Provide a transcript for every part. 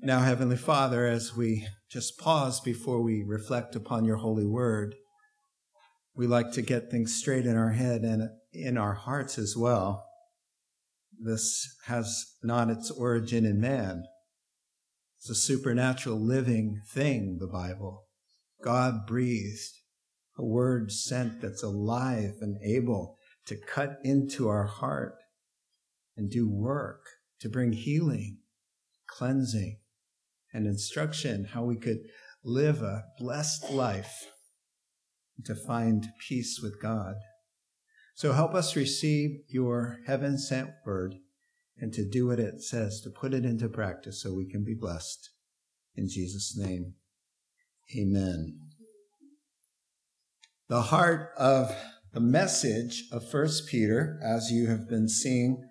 Now, Heavenly Father, as we just pause before we reflect upon your holy word, we like to get things straight in our head and in our hearts as well. This has not its origin in man. It's a supernatural living thing, the Bible. God breathed, a word sent that's alive and able to cut into our heart and do work to bring healing, cleansing, and instruction how we could live a blessed life to find peace with God. So help us receive your heaven sent word and to do what it says, to put it into practice so we can be blessed. In Jesus' name, amen. The heart of the message of First Peter, as you have been seeing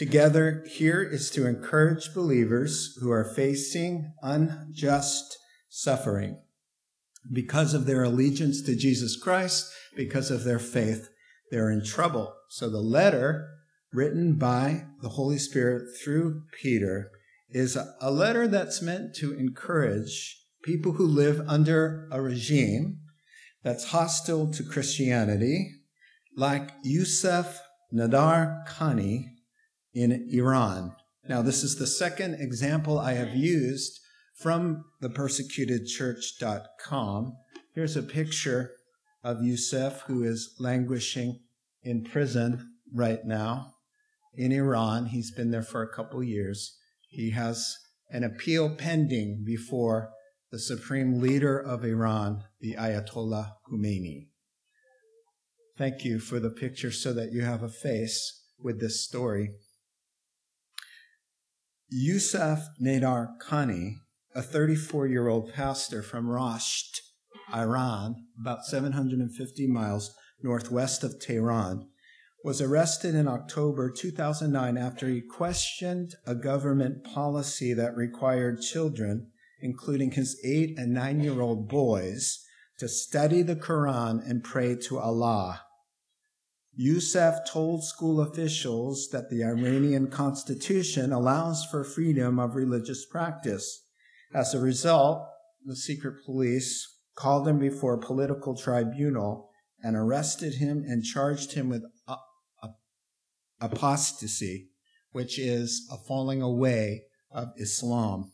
together here, is to encourage believers who are facing unjust suffering because of their allegiance to Jesus Christ, because of their faith. They're in trouble. So the letter written by the Holy Spirit through Peter is a letter that's meant to encourage people who live under a regime that's hostile to Christianity, like Yusuf Nadarkhani in Iran. Now, this is the second example I have used from the persecutedchurch.com. Here's a picture of Yusuf, who is languishing in prison right now in Iran. He's been there for a couple years. He has an appeal pending before the supreme leader of Iran, the Ayatollah Khomeini. Thank you for the picture so that you have a face with this story. Yusuf Nadar Khani, a 34 year old pastor from Rasht, Iran, about 750 miles northwest of Tehran, was arrested in October 2009 after he questioned a government policy that required children, including his eight and nine year old boys, to study the Quran and pray to Allah. Yusuf told school officials that the Iranian constitution allows for freedom of religious practice. As a result, the secret police called him before a political tribunal and arrested him and charged him with apostasy, which is a falling away of Islam.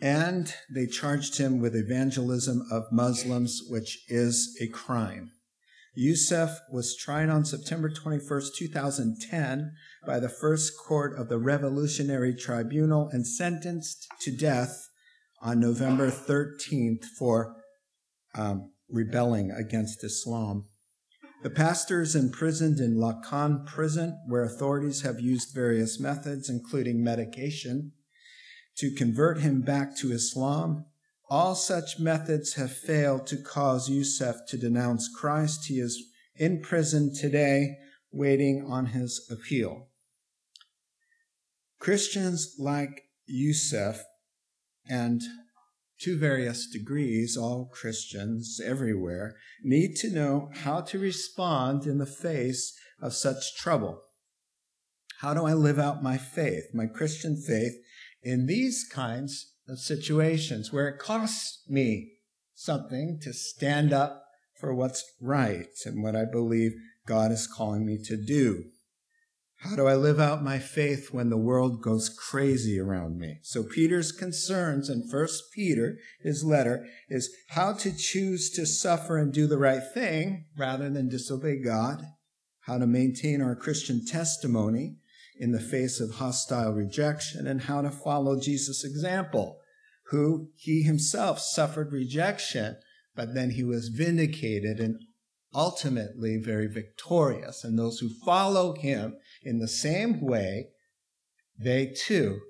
And they charged him with evangelism of Muslims, which is a crime. Yusuf was tried on September 21st, 2010 by the First Court of the Revolutionary Tribunal and sentenced to death on November 13th for um, rebelling against Islam. The pastor is imprisoned in Lakan prison, where authorities have used various methods, including medication, to convert him back to Islam. All such methods have failed to cause Yusuf to denounce Christ. He is in prison today, waiting on his appeal. Christians like Yusuf and to various degrees, all Christians everywhere need to know how to respond in the face of such trouble. How do I live out my faith, my Christian faith, in these kinds of situations where it costs me something to stand up for what's right and what I believe God is calling me to do? How do I live out my faith when the world goes crazy around me? So Peter's concerns in First Peter, his letter, is how to choose to suffer and do the right thing rather than disobey God, how to maintain our Christian testimony in the face of hostile rejection, and how to follow Jesus' example, who he himself suffered rejection, but then he was vindicated and ultimately very victorious. And those who follow him in the same way, they too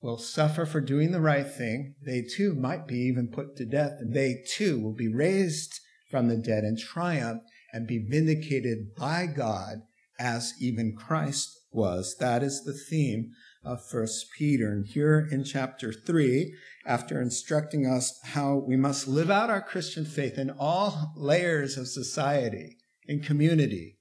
will suffer for doing the right thing. They too might be even put to death. And they too will be raised from the dead in triumph and be vindicated by God as even Christ was. That is the theme of First Peter. And here in chapter 3, after instructing us how we must live out our Christian faith in all layers of society, in community,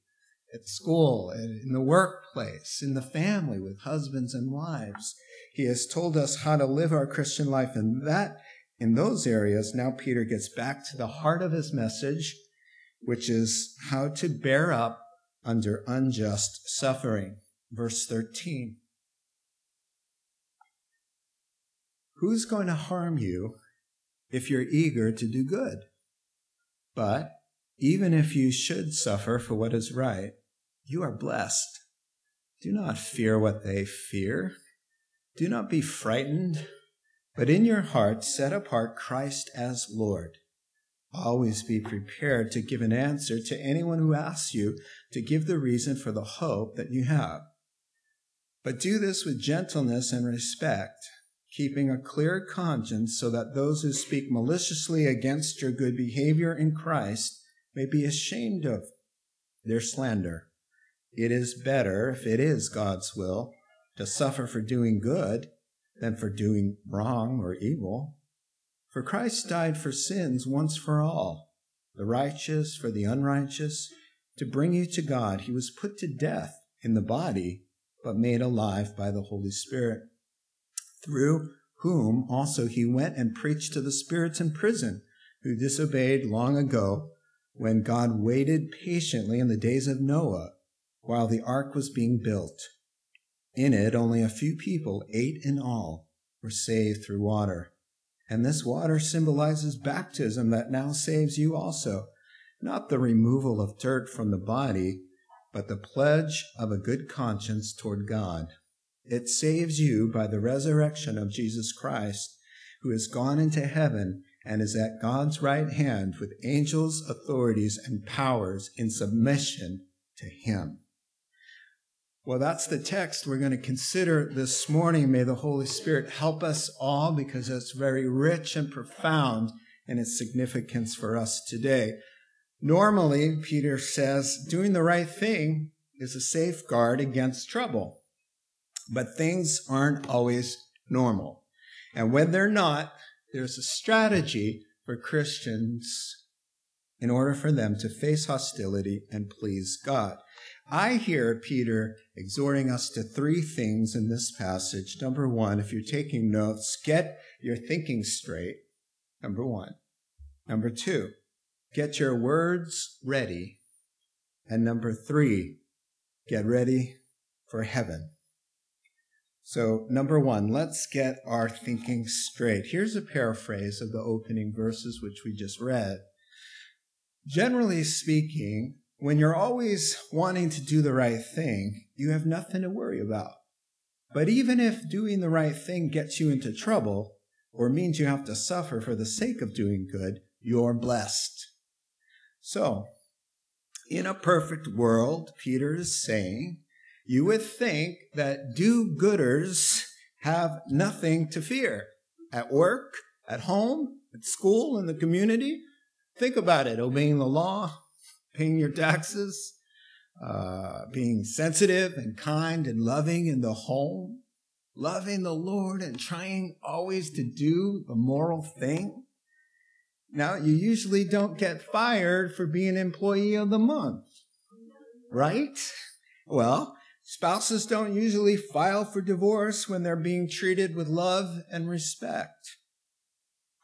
at school, in the workplace, in the family with husbands and wives, He has told us how to live our Christian life in that in those areas. Now Peter gets back to the heart of his message, which is how to bear up under unjust suffering. Verse 13. Who's going to harm you if you're eager to do good? But even if you should suffer for what is right, you are blessed. Do not fear what they fear. Do not be frightened, but in your heart set apart Christ as Lord. Always be prepared to give an answer to anyone who asks you to give the reason for the hope that you have. But do this with gentleness and respect, keeping a clear conscience so that those who speak maliciously against your good behavior in Christ may be ashamed of their slander. It is better, if it is God's will, to suffer for doing good than for doing wrong or evil. For Christ died for sins once for all, the righteous for the unrighteous, to bring you to God. He was put to death in the body, but made alive by the Holy Spirit, through whom also he went and preached to the spirits in prison, who disobeyed long ago when God waited patiently in the days of Noah while the ark was being built. In it, only a few people, eight in all, were saved through water. And this water symbolizes baptism that now saves you also, not the removal of dirt from the body, but the pledge of a good conscience toward God. It saves you by the resurrection of Jesus Christ, who has gone into heaven and is at God's right hand with angels, authorities, and powers in submission to him. Well, that's the text we're going to consider this morning. May the Holy Spirit help us all because it's very rich and profound in its significance for us today. Normally, Peter says, doing the right thing is a safeguard against trouble. But things aren't always normal. And when they're not, there's a strategy for Christians in order for them to face hostility and please God. I hear Peter exhorting us to three things in this passage. Number one, if you're taking notes, get your thinking straight. Number one. Number two, get your words ready. And number three, get ready for heaven. So, number one, let's get our thinking straight. Here's a paraphrase of the opening verses which we just read. Generally speaking, when you're always wanting to do the right thing, you have nothing to worry about. But even if doing the right thing gets you into trouble or means you have to suffer for the sake of doing good, you're blessed. So, in a perfect world, Peter is saying, you would think that do gooders have nothing to fear at work, at home, at school, in the community. Think about it obeying the law, paying your taxes, uh, being sensitive and kind and loving in the home, loving the Lord and trying always to do the moral thing. Now, you usually don't get fired for being employee of the month, right? Well, Spouses don't usually file for divorce when they're being treated with love and respect.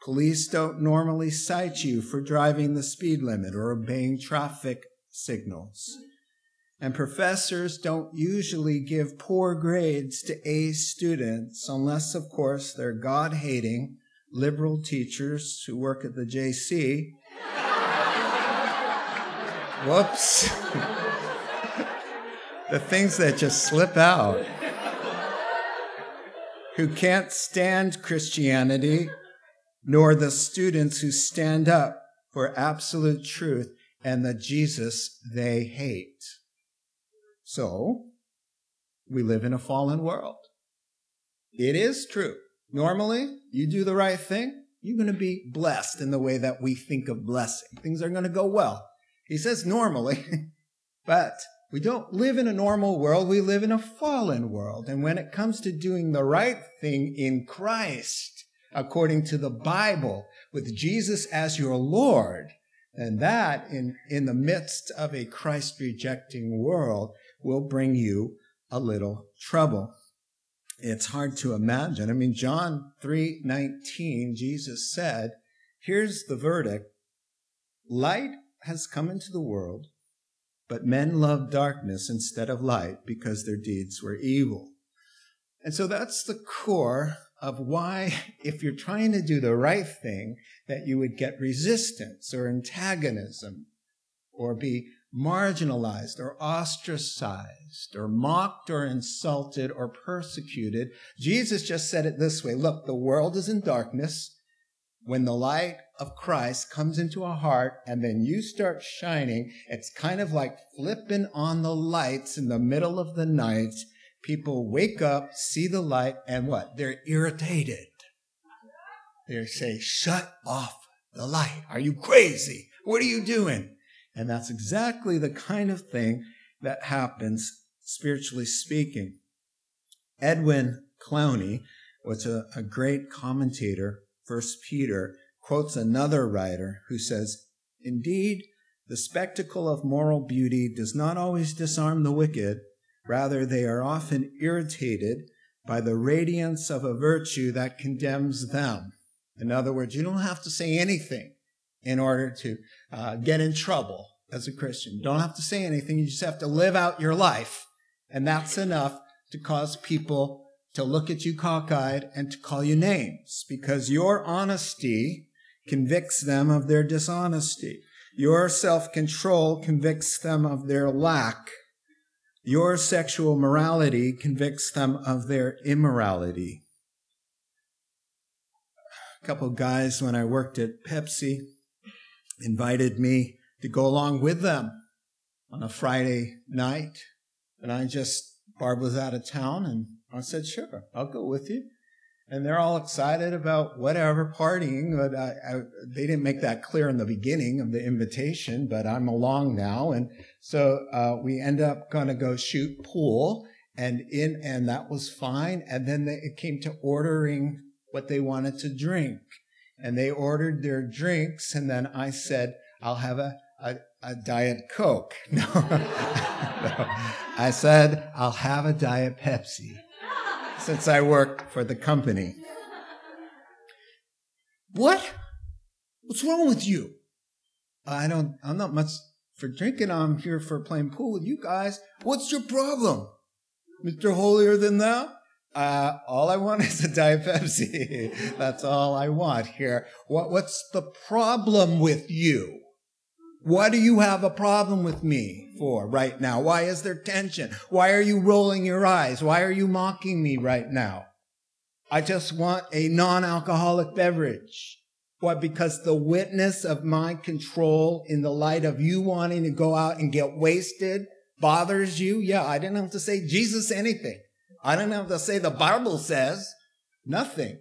Police don't normally cite you for driving the speed limit or obeying traffic signals. And professors don't usually give poor grades to A students unless, of course, they're God hating liberal teachers who work at the JC. Whoops. the things that just slip out, who can't stand Christianity, nor the students who stand up for absolute truth and the Jesus they hate. So, we live in a fallen world. It is true. Normally, you do the right thing, you're going to be blessed in the way that we think of blessing. Things are going to go well. He says normally, but we don't live in a normal world. We live in a fallen world. And when it comes to doing the right thing in Christ, according to the Bible, with Jesus as your Lord, and that in, in the midst of a Christ rejecting world will bring you a little trouble. It's hard to imagine. I mean, John 3:19, Jesus said, here's the verdict. Light has come into the world, but men love darkness instead of light because their deeds were evil. And so that's the core of why, if you're trying to do the right thing, that you would get resistance or antagonism or be marginalized or ostracized or mocked or insulted or persecuted. Jesus just said it this way Look, the world is in darkness. When the light of Christ comes into a heart and then you start shining, it's kind of like flipping on the lights in the middle of the night. People wake up, see the light, and what? They're irritated. They say, Shut off the light. Are you crazy? What are you doing? And that's exactly the kind of thing that happens, spiritually speaking. Edwin Clowney was a, a great commentator, First Peter, quotes another writer who says, Indeed, the spectacle of moral beauty does not always disarm the wicked. Rather, they are often irritated by the radiance of a virtue that condemns them. In other words, you don't have to say anything in order to uh, get in trouble as a Christian. You don't have to say anything. You just have to live out your life. And that's enough to cause people to look at you cockeyed and to call you names because your honesty convicts them of their dishonesty. Your self-control convicts them of their lack. Your sexual morality convicts them of their immorality. A couple guys, when I worked at Pepsi, invited me to go along with them on a Friday night. And I just, Barb was out of town and I said, sure, I'll go with you. And they're all excited about whatever partying, but I, I, they didn't make that clear in the beginning of the invitation, but I'm along now. And so, uh, we end up going to go shoot pool and in, and that was fine. And then they, it came to ordering what they wanted to drink and they ordered their drinks. And then I said, I'll have a, a, a Diet Coke. No. no. I said, I'll have a Diet Pepsi since I work for the company. What? What's wrong with you? I don't, I'm not much for drinking. I'm here for playing pool with you guys. What's your problem? Mr. Holier than thou? Uh, all I want is a Diet Pepsi. That's all I want here. What, what's the problem with you? What do you have a problem with me for right now? Why is there tension? Why are you rolling your eyes? Why are you mocking me right now? I just want a non-alcoholic beverage. What? Because the witness of my control in the light of you wanting to go out and get wasted bothers you? Yeah, I didn't have to say Jesus anything. I don't have to say the Bible says nothing.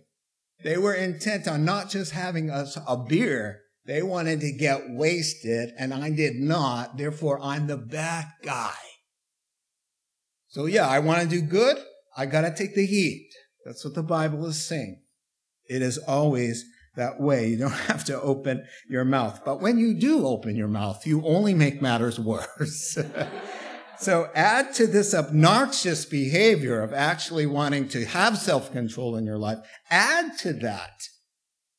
They were intent on not just having us a beer, they wanted to get wasted, and I did not. Therefore, I'm the bad guy. So, yeah, I want to do good. I got to take the heat. That's what the Bible is saying. It is always that way. You don't have to open your mouth. But when you do open your mouth, you only make matters worse. so add to this obnoxious behavior of actually wanting to have self control in your life, add to that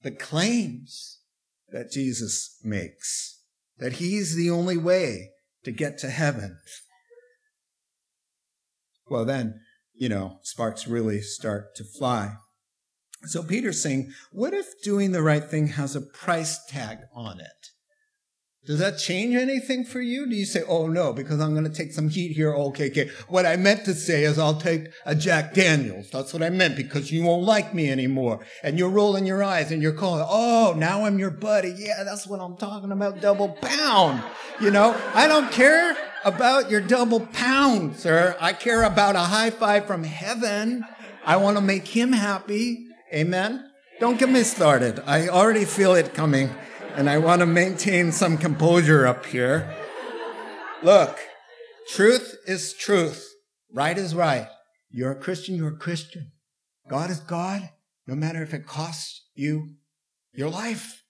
the claims that Jesus makes, that he's the only way to get to heaven. Well, then, you know, sparks really start to fly. So Peter's saying, what if doing the right thing has a price tag on it? Does that change anything for you? Do you say, oh no, because I'm going to take some heat here? Okay, okay. What I meant to say is I'll take a Jack Daniels. That's what I meant because you won't like me anymore. And you're rolling your eyes and you're calling, oh, now I'm your buddy. Yeah, that's what I'm talking about. Double pound. You know, I don't care about your double pound, sir. I care about a high five from heaven. I want to make him happy. Amen. Don't get me started. I already feel it coming and I want to maintain some composure up here. Look, truth is truth. Right is right. You're a Christian, you're a Christian. God is God, no matter if it costs you your life.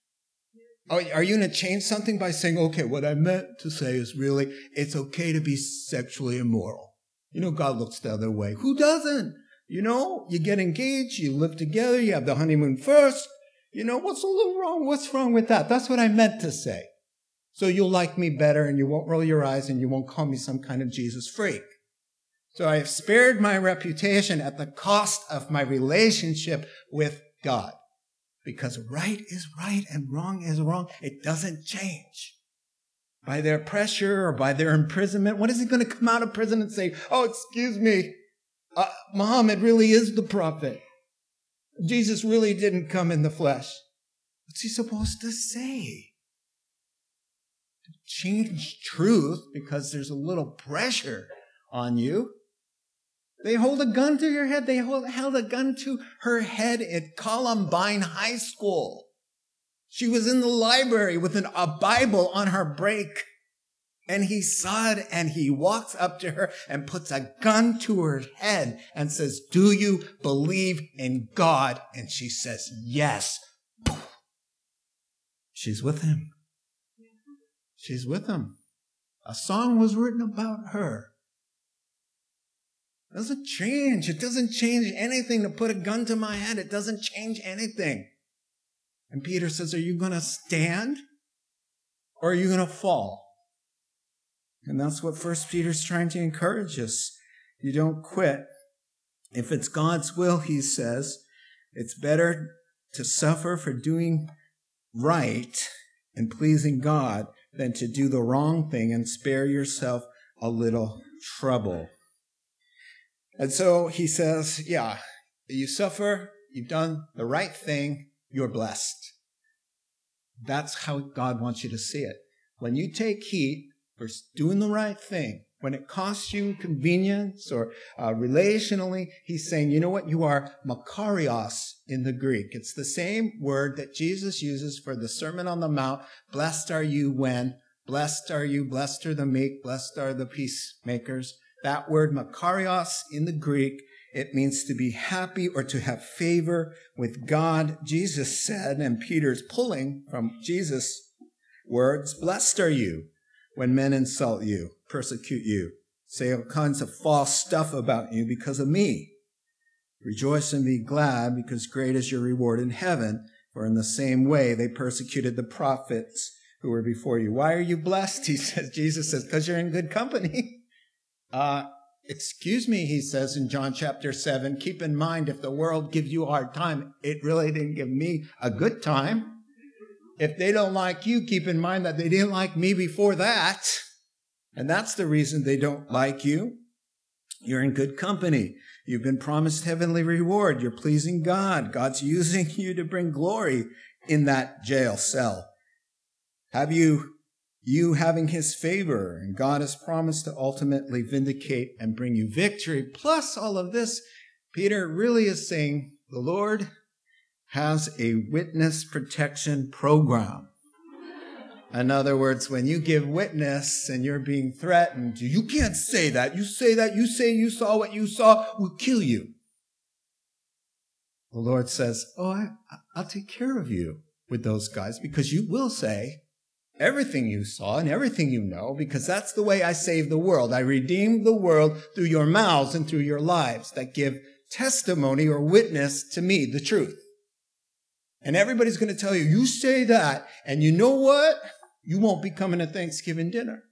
Are, are you going to change something by saying, okay, what I meant to say is really, it's okay to be sexually immoral. You know, God looks the other way. Who doesn't? You know, you get engaged, you live together, you have the honeymoon first. You know, what's a little wrong? What's wrong with that? That's what I meant to say. So you'll like me better and you won't roll your eyes and you won't call me some kind of Jesus freak. So I have spared my reputation at the cost of my relationship with God. Because right is right and wrong is wrong. It doesn't change. By their pressure or by their imprisonment, what is he going to come out of prison and say? Oh, excuse me. Uh, Muhammad really is the prophet. Jesus really didn't come in the flesh. What's he supposed to say? To change truth because there's a little pressure on you. They hold a gun to your head. They hold, held a gun to her head at Columbine High School. She was in the library with an, a Bible on her break. And he saw it and he walks up to her and puts a gun to her head and says, Do you believe in God? And she says, Yes. She's with him. She's with him. A song was written about her. It doesn't change. It doesn't change anything to put a gun to my head. It doesn't change anything. And Peter says, Are you going to stand or are you going to fall? And that's what First Peter's trying to encourage us. You don't quit. If it's God's will, he says, it's better to suffer for doing right and pleasing God than to do the wrong thing and spare yourself a little trouble. And so he says, yeah, you suffer, you've done the right thing, you're blessed. That's how God wants you to see it. When you take heed doing the right thing, when it costs you convenience or uh, relationally, he's saying, you know what? You are makarios in the Greek. It's the same word that Jesus uses for the Sermon on the Mount. Blessed are you when, blessed are you, blessed are the meek, blessed are the peacemakers. That word makarios in the Greek, it means to be happy or to have favor with God. Jesus said, and Peter's pulling from Jesus' words, blessed are you when men insult you, persecute you, say all kinds of false stuff about you because of me. Rejoice and be glad because great is your reward in heaven. For in the same way they persecuted the prophets who were before you. Why are you blessed? He says, Jesus says, because you're in good company. Uh, excuse me, he says in John chapter 7, keep in mind if the world gives you a hard time, it really didn't give me a good time. If they don't like you, keep in mind that they didn't like me before that. And that's the reason they don't like you. You're in good company. You've been promised heavenly reward. You're pleasing God. God's using you to bring glory in that jail cell. Have you you having his favor, and God has promised to ultimately vindicate and bring you victory. Plus, all of this, Peter really is saying the Lord has a witness protection program. In other words, when you give witness and you're being threatened, you can't say that. You say that, you say you saw what you saw, we'll kill you. The Lord says, Oh, I, will take care of you with those guys because you will say, everything you saw and everything you know, because that's the way I save the world. I redeem the world through your mouths and through your lives that give testimony or witness to me, the truth. And everybody's going to tell you, you say that, and you know what? You won't be coming to Thanksgiving dinner.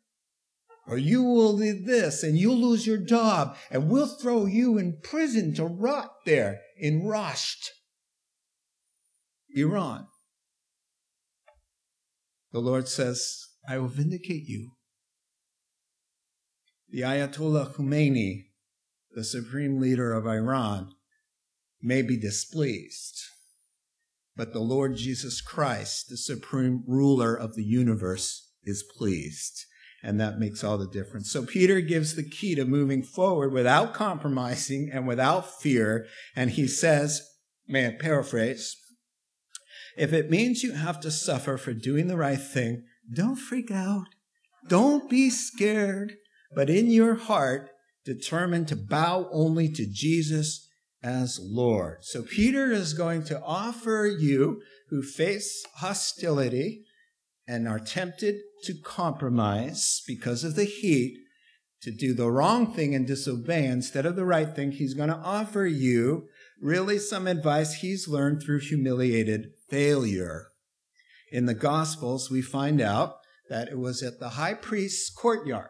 Or you will do this, and you'll lose your job, and we'll throw you in prison to rot there in Rasht, Iran. The Lord says, I will vindicate you. The Ayatollah Khomeini, the supreme leader of Iran, may be displeased, but the Lord Jesus Christ, the supreme ruler of the universe, is pleased. And that makes all the difference. So Peter gives the key to moving forward without compromising and without fear. And he says, may I paraphrase? If it means you have to suffer for doing the right thing, don't freak out. Don't be scared, but in your heart, determined to bow only to Jesus as Lord. So Peter is going to offer you who face hostility and are tempted to compromise because of the heat to do the wrong thing and disobey instead of the right thing, he's going to offer you really some advice he's learned through humiliated failure. In the Gospels, we find out that it was at the high priest's courtyard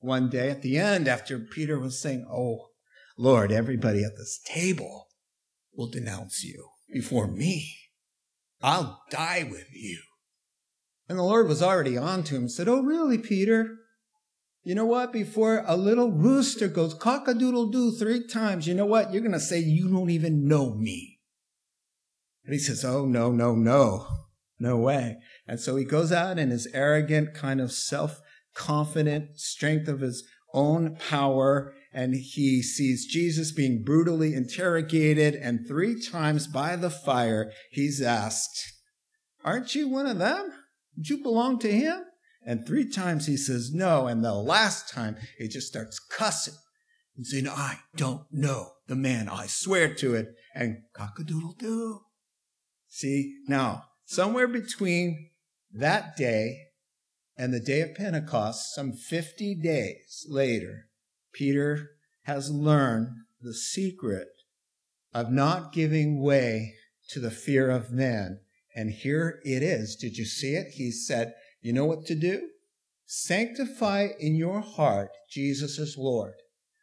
one day at the end after Peter was saying, Oh, Lord, everybody at this table will denounce you before me. I'll die with you. And the Lord was already on to him and said, Oh, really, Peter? You know what? Before a little rooster goes cock a doodle doo three times, you know what? You're going to say, You don't even know me. And he says, Oh, no, no, no. No way. And so he goes out in his arrogant, kind of self confident strength of his own power and he sees Jesus being brutally interrogated and three times by the fire he's asked, aren't you one of them? Do you belong to him? And three times he says no. And the last time he just starts cussing and saying, I don't know the man. I swear to it. And cock-a-doodle doo. See, now, somewhere between that day and the day of Pentecost, some 50 days later, Peter has learned the secret of not giving way to the fear of men. And here it is. Did you see it? He said, You know what to do? Sanctify in your heart Jesus as Lord.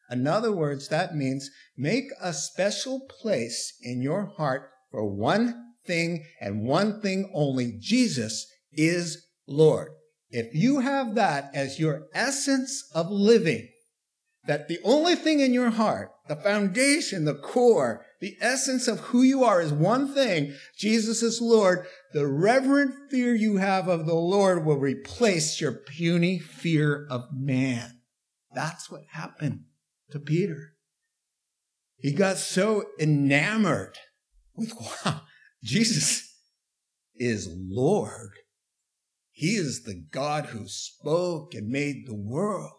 In other words, that means make a special place in your heart for one thing and one thing only Jesus is Lord. If you have that as your essence of living, that the only thing in your heart, the foundation, the core, the essence of who you are is one thing, Jesus is Lord, the reverent fear you have of the Lord will replace your puny fear of man. That's what happened to Peter. He got so enamored with, wow, Jesus is Lord. He is the God who spoke and made the world.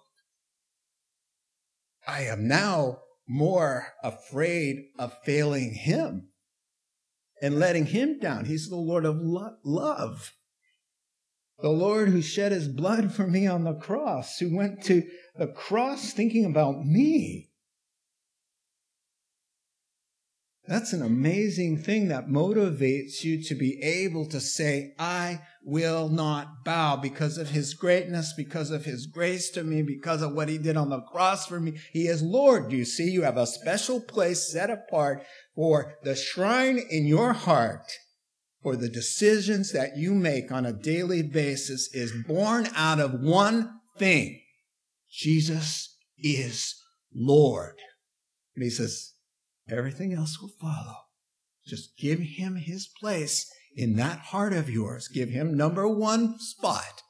I am now more afraid of failing him and letting him down. He's the Lord of lo- love. The Lord who shed his blood for me on the cross, who went to the cross thinking about me. That's an amazing thing that motivates you to be able to say, I will not bow because of his greatness, because of his grace to me, because of what he did on the cross for me. He is Lord. You see, you have a special place set apart for the shrine in your heart for the decisions that you make on a daily basis is born out of one thing. Jesus is Lord. And he says, Everything else will follow. Just give him his place in that heart of yours. Give him number one spot.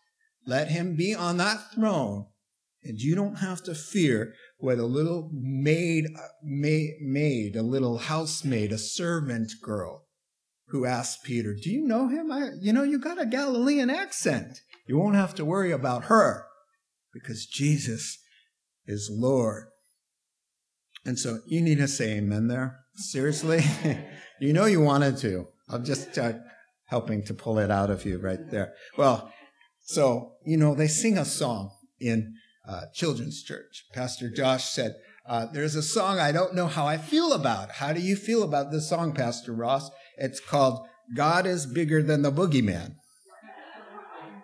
Let him be on that throne. And you don't have to fear what a little maid, uh, maid, maid, a little housemaid, a servant girl who asked Peter, Do you know him? I, you know, you got a Galilean accent. You won't have to worry about her because Jesus is Lord. And so you need to say amen there. Seriously? you know you wanted to. I'm just uh, helping to pull it out of you right there. Well, so, you know, they sing a song in uh, children's church. Pastor Josh said, uh, there's a song I don't know how I feel about. How do you feel about this song, Pastor Ross? It's called God is Bigger Than the Boogeyman.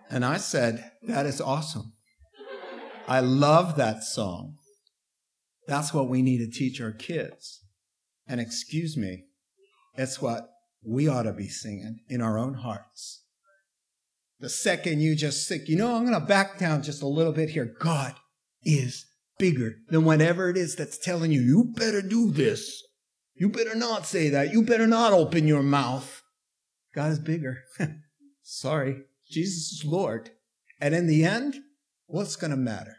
And I said, that is awesome. I love that song. That's what we need to teach our kids. And excuse me, it's what we ought to be singing in our own hearts. The second you just think, you know, I'm going to back down just a little bit here. God is bigger than whatever it is that's telling you, you better do this. You better not say that. You better not open your mouth. God is bigger. Sorry. Jesus is Lord. And in the end, what's going to matter?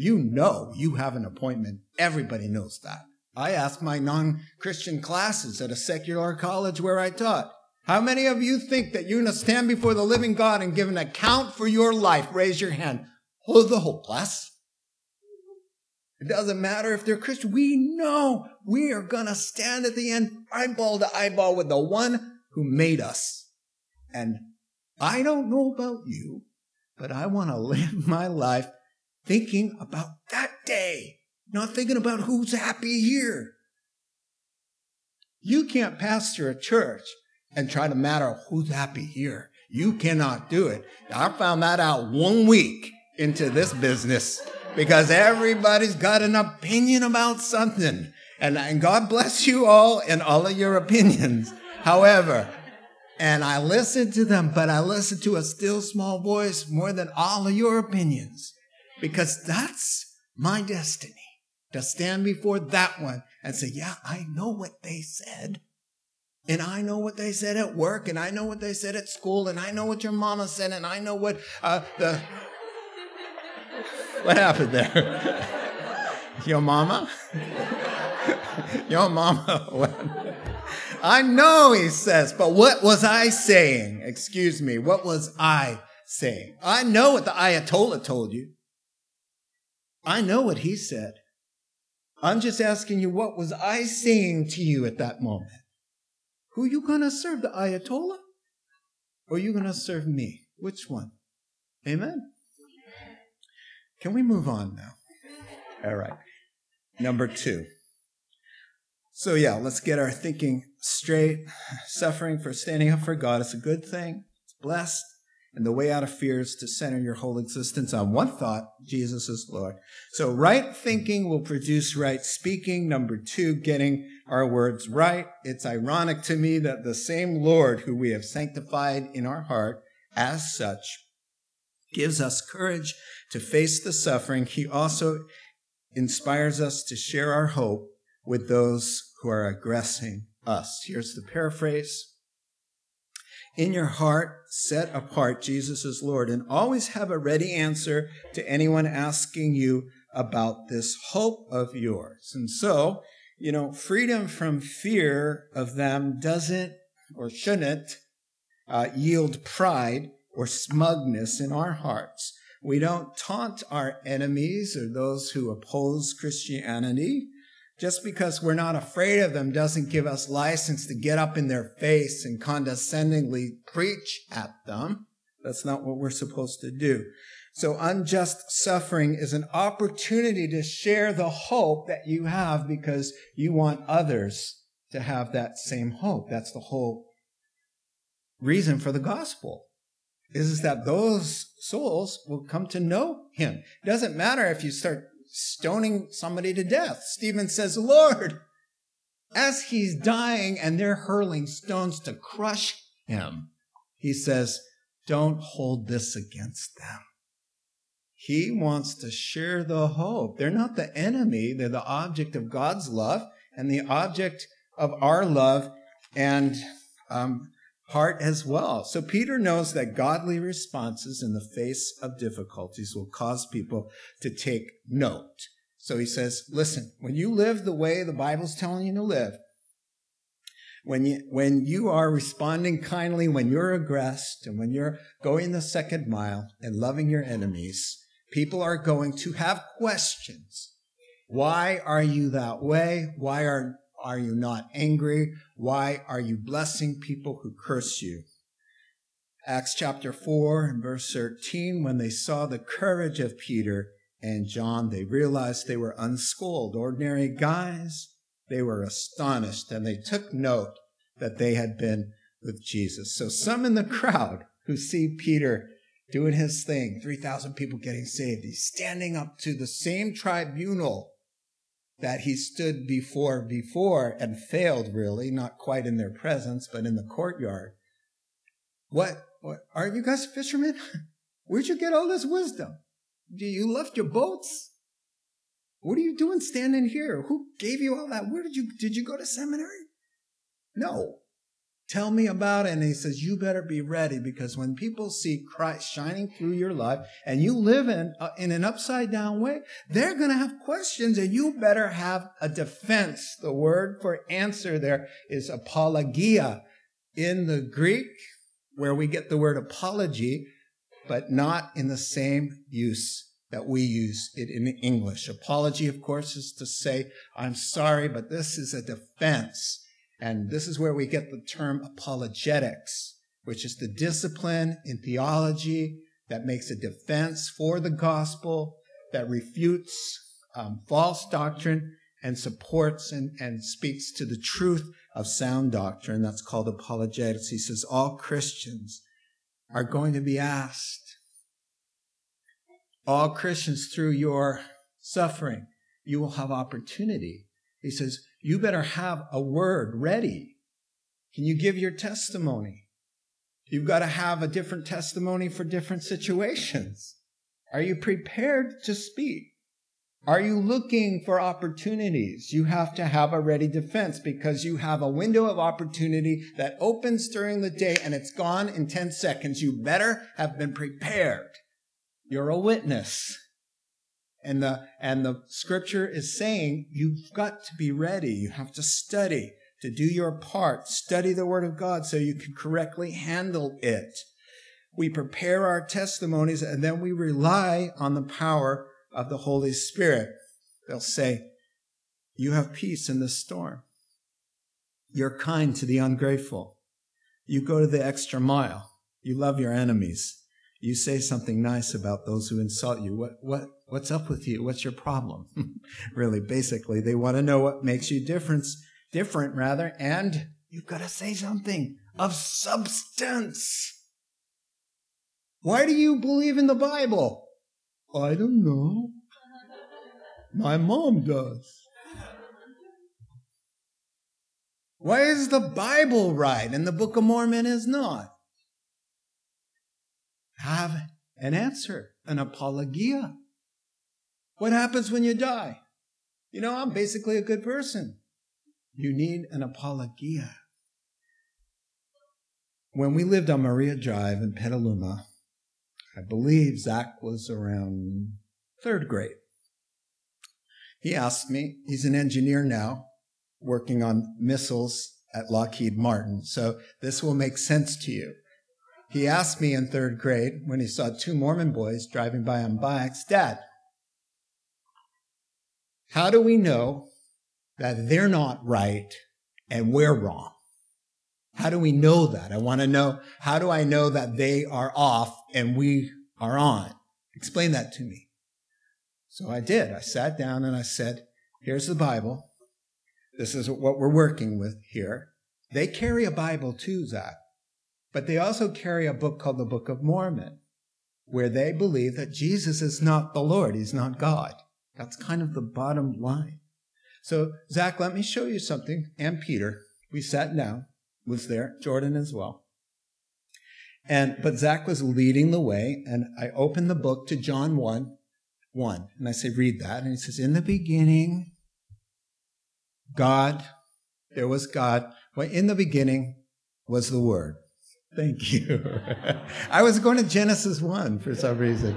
You know you have an appointment. Everybody knows that. I asked my non Christian classes at a secular college where I taught. How many of you think that you're going to stand before the living God and give an account for your life? Raise your hand. Oh, the whole class. It doesn't matter if they're Christian. We know we are going to stand at the end, eyeball to eyeball with the one who made us. And I don't know about you, but I want to live my life thinking about that day, not thinking about who's happy here. You can't pastor a church and try to matter who's happy here. You cannot do it. I found that out one week into this business because everybody's got an opinion about something. And, and God bless you all and all of your opinions. However, and I listen to them, but I listen to a still small voice more than all of your opinions because that's my destiny to stand before that one and say, yeah, I know what they said. And I know what they said at work, and I know what they said at school, and I know what your mama said, and I know what uh, the. What happened there? your mama? your mama. I know, he says, but what was I saying? Excuse me, what was I saying? I know what the Ayatollah told you. I know what he said. I'm just asking you, what was I saying to you at that moment? Who you gonna serve, the Ayatollah? Or you gonna serve me? Which one? Amen? Can we move on now? All right. Number two. So, yeah, let's get our thinking straight. Suffering for standing up for God is a good thing, it's blessed. And the way out of fear is to center your whole existence on one thought Jesus is Lord. So, right thinking will produce right speaking. Number two, getting our words right. It's ironic to me that the same Lord who we have sanctified in our heart as such gives us courage to face the suffering. He also inspires us to share our hope with those who are aggressing us. Here's the paraphrase in your heart, set apart Jesus as Lord, and always have a ready answer to anyone asking you about this hope of yours. And so, you know, freedom from fear of them doesn't or shouldn't uh, yield pride or smugness in our hearts. We don't taunt our enemies or those who oppose Christianity. Just because we're not afraid of them doesn't give us license to get up in their face and condescendingly preach at them. That's not what we're supposed to do. So unjust suffering is an opportunity to share the hope that you have because you want others to have that same hope. That's the whole reason for the gospel is that those souls will come to know him. It doesn't matter if you start stoning somebody to death. Stephen says, Lord, as he's dying and they're hurling stones to crush him, he says, don't hold this against them. He wants to share the hope. They're not the enemy. They're the object of God's love and the object of our love and um, heart as well. So Peter knows that godly responses in the face of difficulties will cause people to take note. So he says, listen, when you live the way the Bible's telling you to live, when you, when you are responding kindly, when you're aggressed, and when you're going the second mile and loving your enemies, people are going to have questions. Why are you that way? Why are are you not angry? Why are you blessing people who curse you? Acts chapter 4 and verse 13, when they saw the courage of Peter and John, they realized they were unschooled, ordinary guys. They were astonished and they took note that they had been with Jesus. So some in the crowd who see Peter doing his thing, 3,000 people getting saved, he's standing up to the same tribunal that he stood before before and failed really, not quite in their presence, but in the courtyard. What, what are you guys fishermen? Where'd you get all this wisdom? Do you left your boats? What are you doing standing here? Who gave you all that? Where did you did you go to seminary? No. Tell me about it. And he says, You better be ready because when people see Christ shining through your life and you live in, uh, in an upside down way, they're going to have questions and you better have a defense. The word for answer there is apologia in the Greek, where we get the word apology, but not in the same use that we use it in English. Apology, of course, is to say, I'm sorry, but this is a defense. And this is where we get the term apologetics, which is the discipline in theology that makes a defense for the gospel that refutes um, false doctrine and supports and, and speaks to the truth of sound doctrine. That's called apologetics. He says all Christians are going to be asked. All Christians through your suffering, you will have opportunity. He says, you better have a word ready. Can you give your testimony? You've got to have a different testimony for different situations. Are you prepared to speak? Are you looking for opportunities? You have to have a ready defense because you have a window of opportunity that opens during the day and it's gone in 10 seconds. You better have been prepared. You're a witness. And the, and the scripture is saying you've got to be ready. You have to study to do your part. Study the word of God so you can correctly handle it. We prepare our testimonies and then we rely on the power of the Holy Spirit. They'll say, You have peace in the storm. You're kind to the ungrateful. You go to the extra mile. You love your enemies. You say something nice about those who insult you. What, what, what's up with you? What's your problem? really, basically, they want to know what makes you difference, different rather, and you've got to say something of substance. Why do you believe in the Bible? I don't know. My mom does. Why is the Bible right and the Book of Mormon is not? Have an answer, an apologia. What happens when you die? You know, I'm basically a good person. You need an apologia. When we lived on Maria Drive in Petaluma, I believe Zach was around third grade. He asked me, he's an engineer now, working on missiles at Lockheed Martin, so this will make sense to you. He asked me in third grade when he saw two Mormon boys driving by on bikes, Dad, how do we know that they're not right and we're wrong? How do we know that? I want to know, how do I know that they are off and we are on? Explain that to me. So I did. I sat down and I said, here's the Bible. This is what we're working with here. They carry a Bible too, Zach, but they also carry a book called the Book of Mormon, where they believe that Jesus is not the Lord. He's not God. That's kind of the bottom line. So, Zach, let me show you something. And Peter, we sat down was there, Jordan as well. And but Zach was leading the way, and I opened the book to John 1, 1. And I say, read that. And he says, In the beginning, God, there was God. Well, in the beginning was the Word. Thank you. I was going to Genesis 1 for some reason.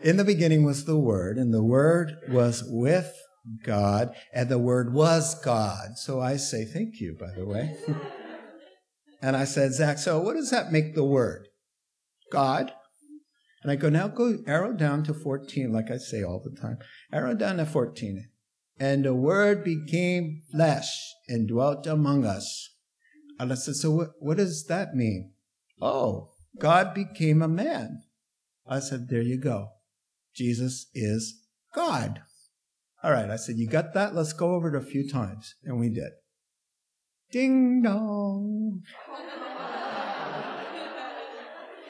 In the beginning was the Word, and the Word was with God, and the Word was God. So I say thank you, by the way. And I said, Zach, so what does that make the word? God. And I go, now go arrow down to 14, like I say all the time. Arrow down to 14. And the word became flesh and dwelt among us. And I said, so what, what does that mean? Oh, God became a man. I said, there you go. Jesus is God. All right. I said, you got that? Let's go over it a few times. And we did. Ding dong.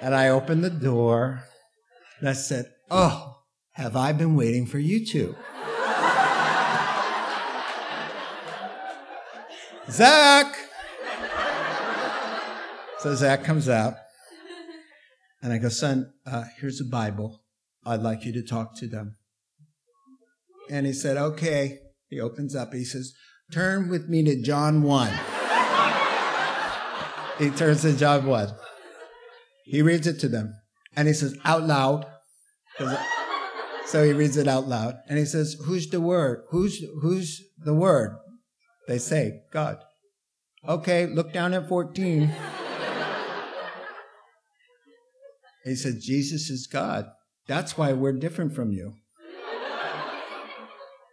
and I opened the door and I said, Oh, have I been waiting for you two? Zach! So Zach comes out and I go, Son, uh, here's a Bible. I'd like you to talk to them. And he said, Okay. He opens up. He says, Turn with me to John 1 he turns to John 1. He reads it to them. And he says, out loud. So he reads it out loud. And he says, Who's the word? Who's, who's the word? They say, God. Okay, look down at 14. He said, Jesus is God. That's why we're different from you.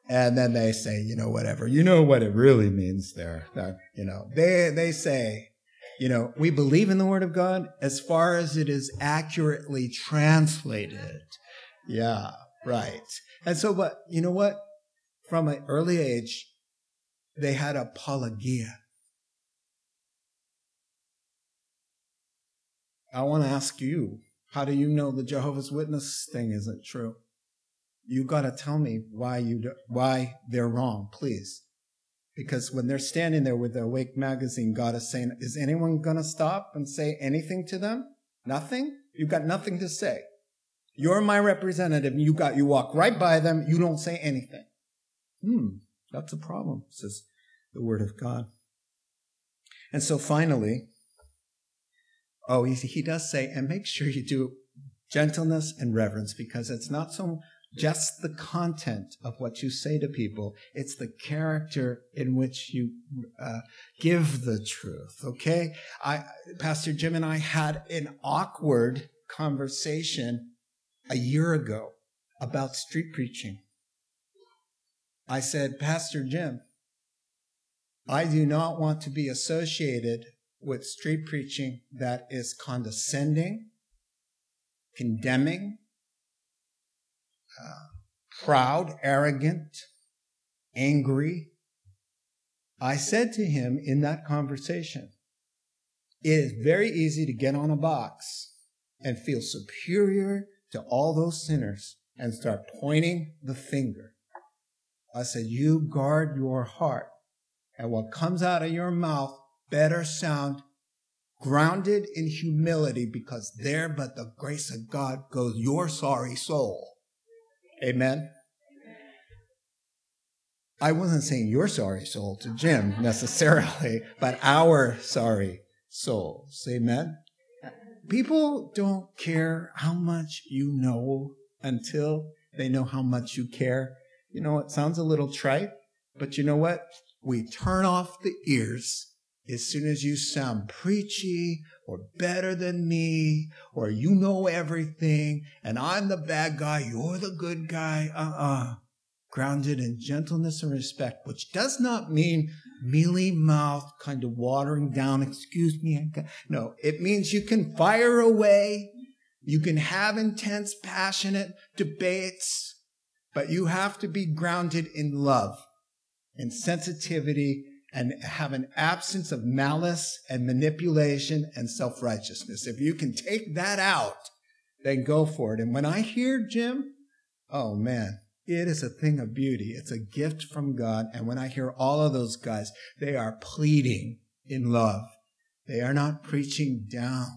And then they say, you know, whatever. You know what it really means there. That, you know, they, they say, you know, we believe in the Word of God as far as it is accurately translated. Yeah, right. And so, but you know what? From an early age, they had apologia. I want to ask you, how do you know the Jehovah's Witness thing isn't true? You got to tell me why you why they're wrong, please. Because when they're standing there with the Awake magazine, God is saying, is anyone going to stop and say anything to them? Nothing? You've got nothing to say. You're my representative. You got, you walk right by them. You don't say anything. Hmm. That's a problem, says the word of God. And so finally, oh, he, he does say, and make sure you do gentleness and reverence because it's not so just the content of what you say to people. It's the character in which you uh, give the truth. Okay. I, Pastor Jim and I had an awkward conversation a year ago about street preaching. I said, Pastor Jim, I do not want to be associated with street preaching that is condescending, condemning, uh, proud, arrogant, angry. I said to him in that conversation, it is very easy to get on a box and feel superior to all those sinners and start pointing the finger. I said, you guard your heart and what comes out of your mouth better sound grounded in humility because there but the grace of God goes your sorry soul. Amen. I wasn't saying your sorry soul to Jim necessarily, but our sorry souls. Amen. People don't care how much you know until they know how much you care. You know, it sounds a little trite, but you know what? We turn off the ears as soon as you sound preachy or better than me or you know everything and I'm the bad guy, you're the good guy. Uh-uh. Grounded in gentleness and respect, which does not mean mealy mouth, kind of watering down, excuse me. No, it means you can fire away. You can have intense, passionate debates, but you have to be grounded in love and sensitivity and have an absence of malice and manipulation and self righteousness. If you can take that out, then go for it. And when I hear Jim, oh man, it is a thing of beauty. It's a gift from God. And when I hear all of those guys, they are pleading in love. They are not preaching down.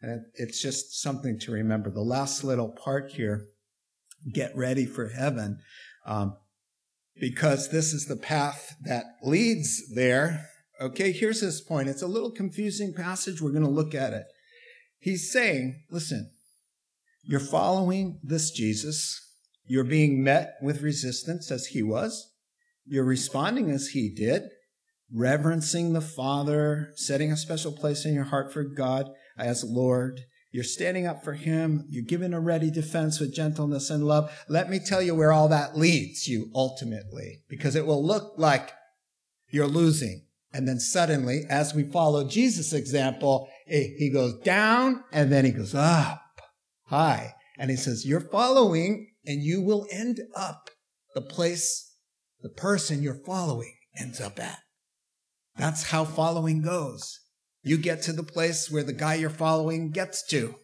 And it's just something to remember. The last little part here, get ready for heaven. Um, because this is the path that leads there. Okay, here's his point. It's a little confusing passage. We're going to look at it. He's saying, listen, you're following this Jesus. You're being met with resistance as he was. You're responding as he did, reverencing the Father, setting a special place in your heart for God as Lord. You're standing up for him. You're giving a ready defense with gentleness and love. Let me tell you where all that leads you ultimately, because it will look like you're losing. And then suddenly, as we follow Jesus' example, eh, he goes down and then he goes up high. And he says, you're following and you will end up the place the person you're following ends up at. That's how following goes you get to the place where the guy you're following gets to.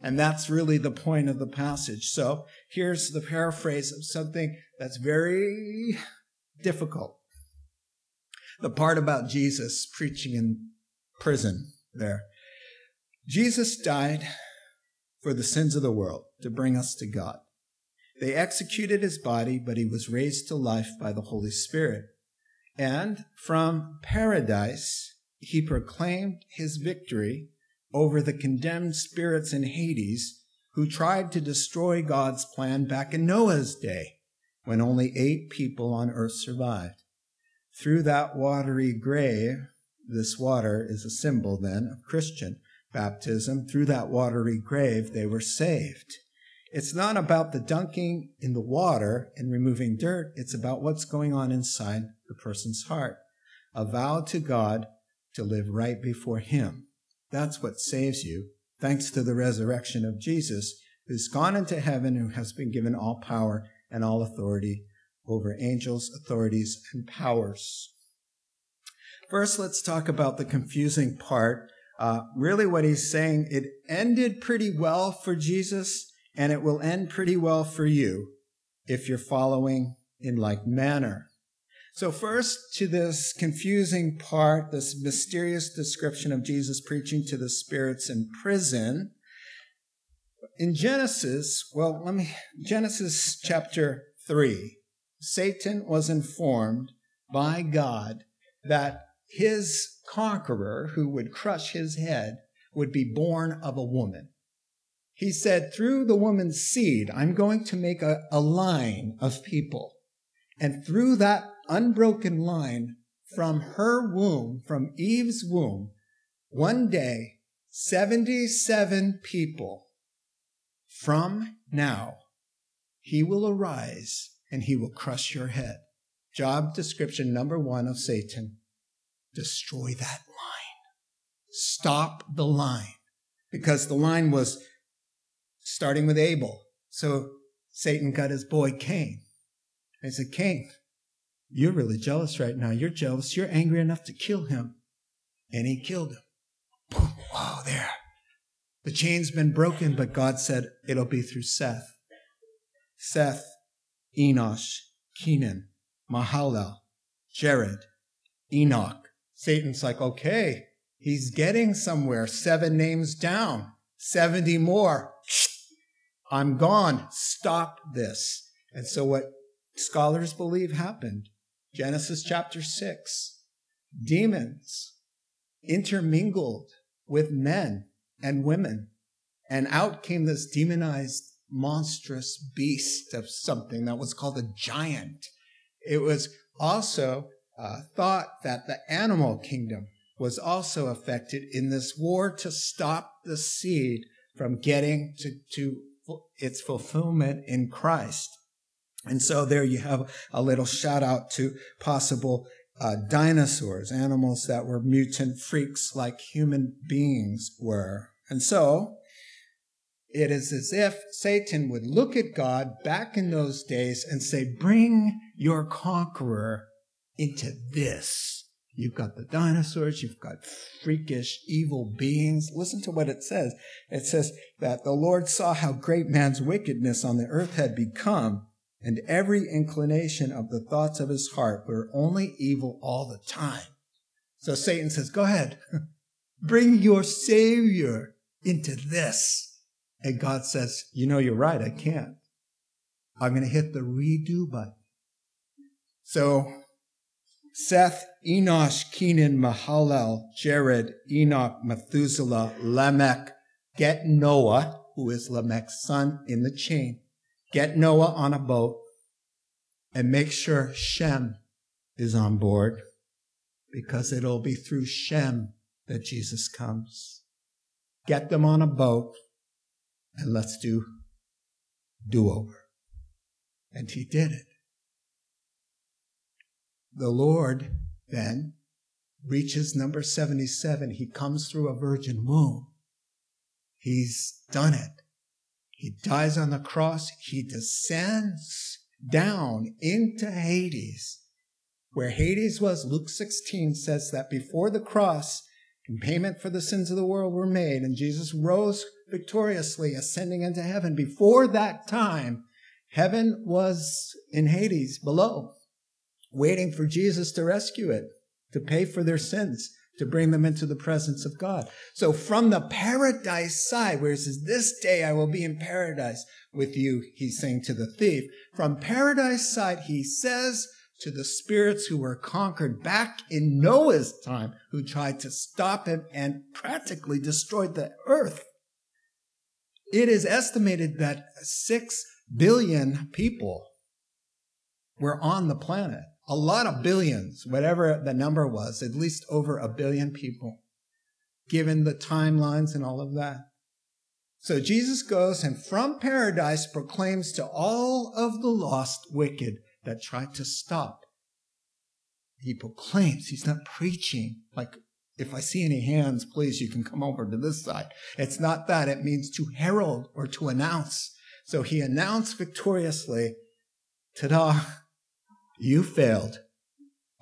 And that's really the point of the passage. So here's the paraphrase of something that's very difficult. The part about Jesus preaching in prison there. Jesus died for the sins of the world to bring us to God. They executed his body, but he was raised to life by the Holy Spirit. And from paradise, he proclaimed his victory over the condemned spirits in Hades who tried to destroy God's plan back in Noah's day when only eight people on earth survived. Through that watery grave, this water is a symbol then of Christian baptism. Through that watery grave, they were saved. It's not about the dunking in the water and removing dirt. It's about what's going on inside the person's heart. A vow to God to live right before Him. That's what saves you, thanks to the resurrection of Jesus, who's gone into heaven, who has been given all power and all authority over angels, authorities, and powers. First, let's talk about the confusing part. Uh, really, what he's saying, it ended pretty well for Jesus, and it will end pretty well for you if you're following in like manner. So, first, to this confusing part, this mysterious description of Jesus preaching to the spirits in prison. In Genesis, well, let me, Genesis chapter 3, Satan was informed by God that his conqueror, who would crush his head, would be born of a woman. He said, Through the woman's seed, I'm going to make a, a line of people. And through that unbroken line from her womb, from Eve's womb, one day, 77 people from now, he will arise and he will crush your head. Job description number one of Satan destroy that line. Stop the line. Because the line was starting with Abel. So Satan got his boy Cain. He said, Cain, you're really jealous right now. You're jealous. You're angry enough to kill him. And he killed him. Boom. Wow, there. The chain's been broken, but God said it'll be through Seth. Seth, Enosh, Kenan, Mahalalel, Jared, Enoch. Satan's like, okay, he's getting somewhere. Seven names down, 70 more. I'm gone. Stop this. And so what scholars believe happened Genesis chapter 6. Demons intermingled with men and women, and out came this demonized, monstrous beast of something that was called a giant. It was also uh, thought that the animal kingdom was also affected in this war to stop the seed from getting to, to its fulfillment in Christ. And so there you have a little shout out to possible uh, dinosaurs, animals that were mutant freaks like human beings were. And so it is as if Satan would look at God back in those days and say, Bring your conqueror into this. You've got the dinosaurs, you've got freakish evil beings. Listen to what it says. It says that the Lord saw how great man's wickedness on the earth had become and every inclination of the thoughts of his heart were only evil all the time. So Satan says, Go ahead, bring your Savior into this. And God says, You know, you're right, I can't. I'm going to hit the redo button. So Seth, Enosh, Kenan, Mahalalel, Jared, Enoch, Methuselah, Lamech, get Noah, who is Lamech's son in the chain, get Noah on a boat and make sure Shem is on board because it'll be through Shem that Jesus comes. Get them on a boat and let's do do over. And he did it. The Lord then reaches number 77. He comes through a virgin womb. He's done it. He dies on the cross. He descends down into Hades, where Hades was. Luke 16 says that before the cross, in payment for the sins of the world were made, and Jesus rose victoriously, ascending into heaven. Before that time, heaven was in Hades below, waiting for Jesus to rescue it, to pay for their sins to bring them into the presence of God. So from the paradise side, where it says, this day I will be in paradise with you, he's saying to the thief. From paradise side, he says to the spirits who were conquered back in Noah's time, who tried to stop him and practically destroyed the earth. It is estimated that six billion people were on the planet a lot of billions, whatever the number was, at least over a billion people, given the timelines and all of that. So Jesus goes and from paradise proclaims to all of the lost wicked that tried to stop. He proclaims, he's not preaching like, if I see any hands, please, you can come over to this side. It's not that. It means to herald or to announce. So he announced victoriously ta da, you failed.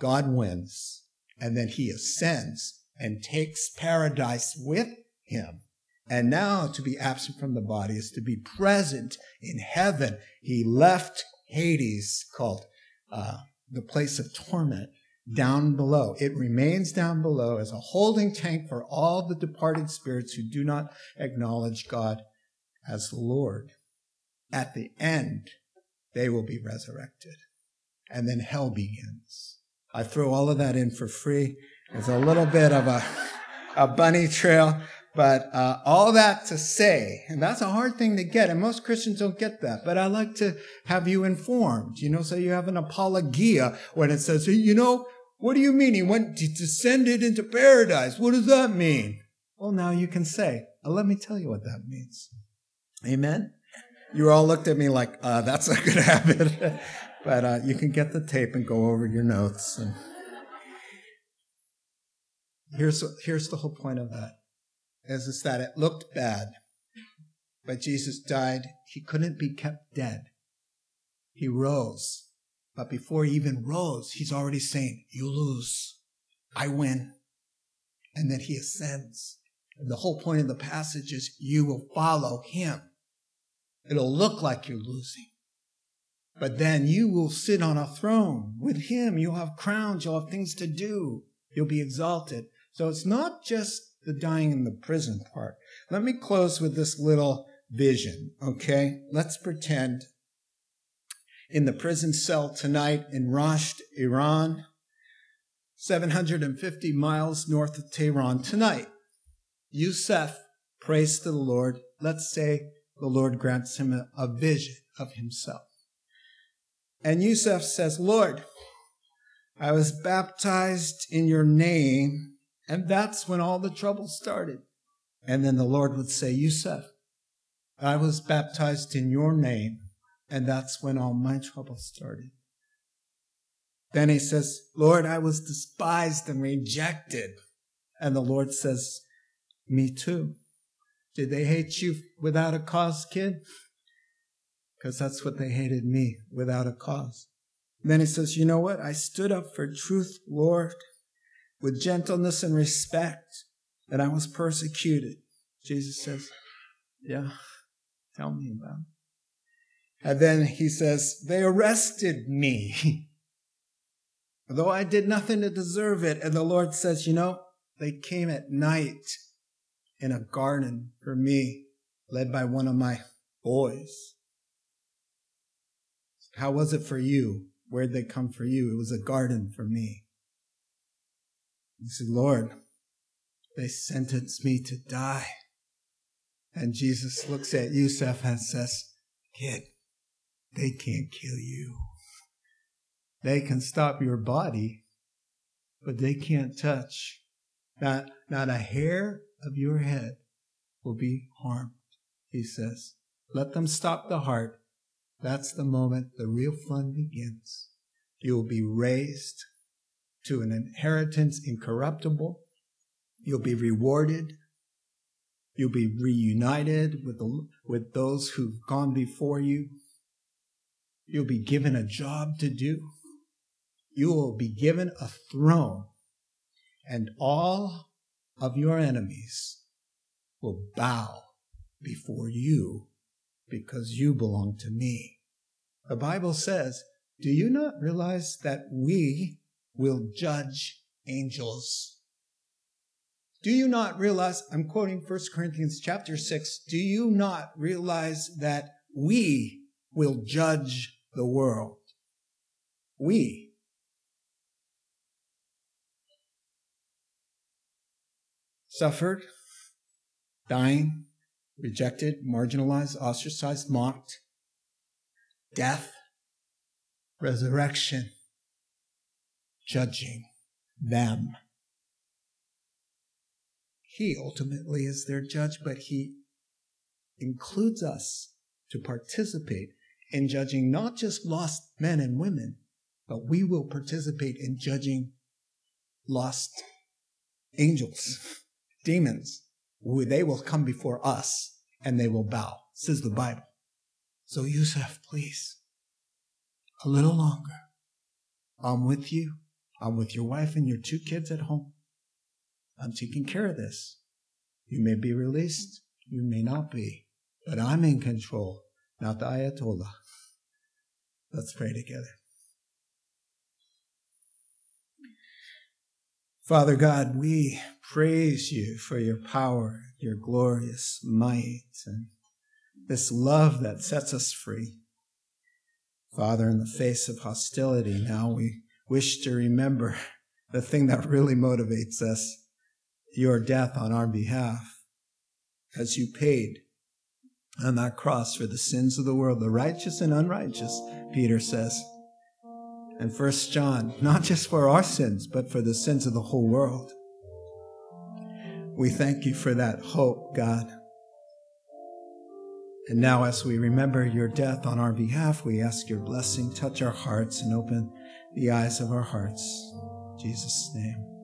God wins. And then he ascends and takes paradise with him. And now to be absent from the body is to be present in heaven. He left Hades, called uh, the place of torment, down below. It remains down below as a holding tank for all the departed spirits who do not acknowledge God as Lord. At the end, they will be resurrected. And then hell begins. I throw all of that in for free. It's a little bit of a, a bunny trail. But uh, all that to say, and that's a hard thing to get, and most Christians don't get that. But I like to have you informed, you know, so you have an apologia when it says, you know, what do you mean he went he descended into paradise? What does that mean? Well, now you can say, let me tell you what that means. Amen. You all looked at me like, uh, that's a good habit. But uh, you can get the tape and go over your notes. And here's here's the whole point of that is, is that it looked bad, but Jesus died. He couldn't be kept dead. He rose. But before he even rose, he's already saying, You lose. I win. And then he ascends. And the whole point of the passage is you will follow him. It'll look like you're losing. But then you will sit on a throne with him. You'll have crowns. You'll have things to do. You'll be exalted. So it's not just the dying in the prison part. Let me close with this little vision, okay? Let's pretend in the prison cell tonight in Rasht, Iran, 750 miles north of Tehran tonight. Yusuf prays to the Lord. Let's say the Lord grants him a, a vision of himself. And Yusuf says, Lord, I was baptized in your name and that's when all the trouble started. And then the Lord would say, Yusuf, I was baptized in your name. And that's when all my trouble started. Then he says, Lord, I was despised and rejected. And the Lord says, Me too. Did they hate you without a cause, kid? Because that's what they hated me without a cause. Then he says, You know what? I stood up for truth, Lord with gentleness and respect, and I was persecuted. Jesus says, Yeah, tell me about it. And then he says, They arrested me, though I did nothing to deserve it. And the Lord says, You know, they came at night in a garden for me, led by one of my boys. How was it for you? Where'd they come for you? It was a garden for me. He said, Lord, they sentenced me to die. And Jesus looks at Yusuf and says, Kid, they can't kill you. They can stop your body, but they can't touch. Not, not a hair of your head will be harmed, he says. Let them stop the heart. That's the moment the real fun begins. You will be raised to an inheritance incorruptible. You'll be rewarded. You'll be reunited with, the, with those who've gone before you. You'll be given a job to do. You will be given a throne, and all of your enemies will bow before you because you belong to me. The Bible says, Do you not realize that we will judge angels. Do you not realize, I'm quoting 1 Corinthians chapter 6, do you not realize that we will judge the world? We. Suffered, dying, rejected, marginalized, ostracized, mocked, death, resurrection, judging them. He ultimately is their judge, but he includes us to participate in judging not just lost men and women, but we will participate in judging lost angels, demons. They will come before us and they will bow, says the Bible. So, Yusuf, please, a little longer. I'm with you. I'm with your wife and your two kids at home. I'm taking care of this. You may be released. You may not be. But I'm in control, not the Ayatollah. Let's pray together. Father God, we praise you for your power, your glorious might, and this love that sets us free. Father, in the face of hostility, now we wish to remember the thing that really motivates us your death on our behalf, as you paid on that cross for the sins of the world, the righteous and unrighteous, Peter says. And First John, not just for our sins, but for the sins of the whole world. We thank you for that hope, God. And now, as we remember your death on our behalf, we ask your blessing, touch our hearts, and open the eyes of our hearts. In Jesus' name.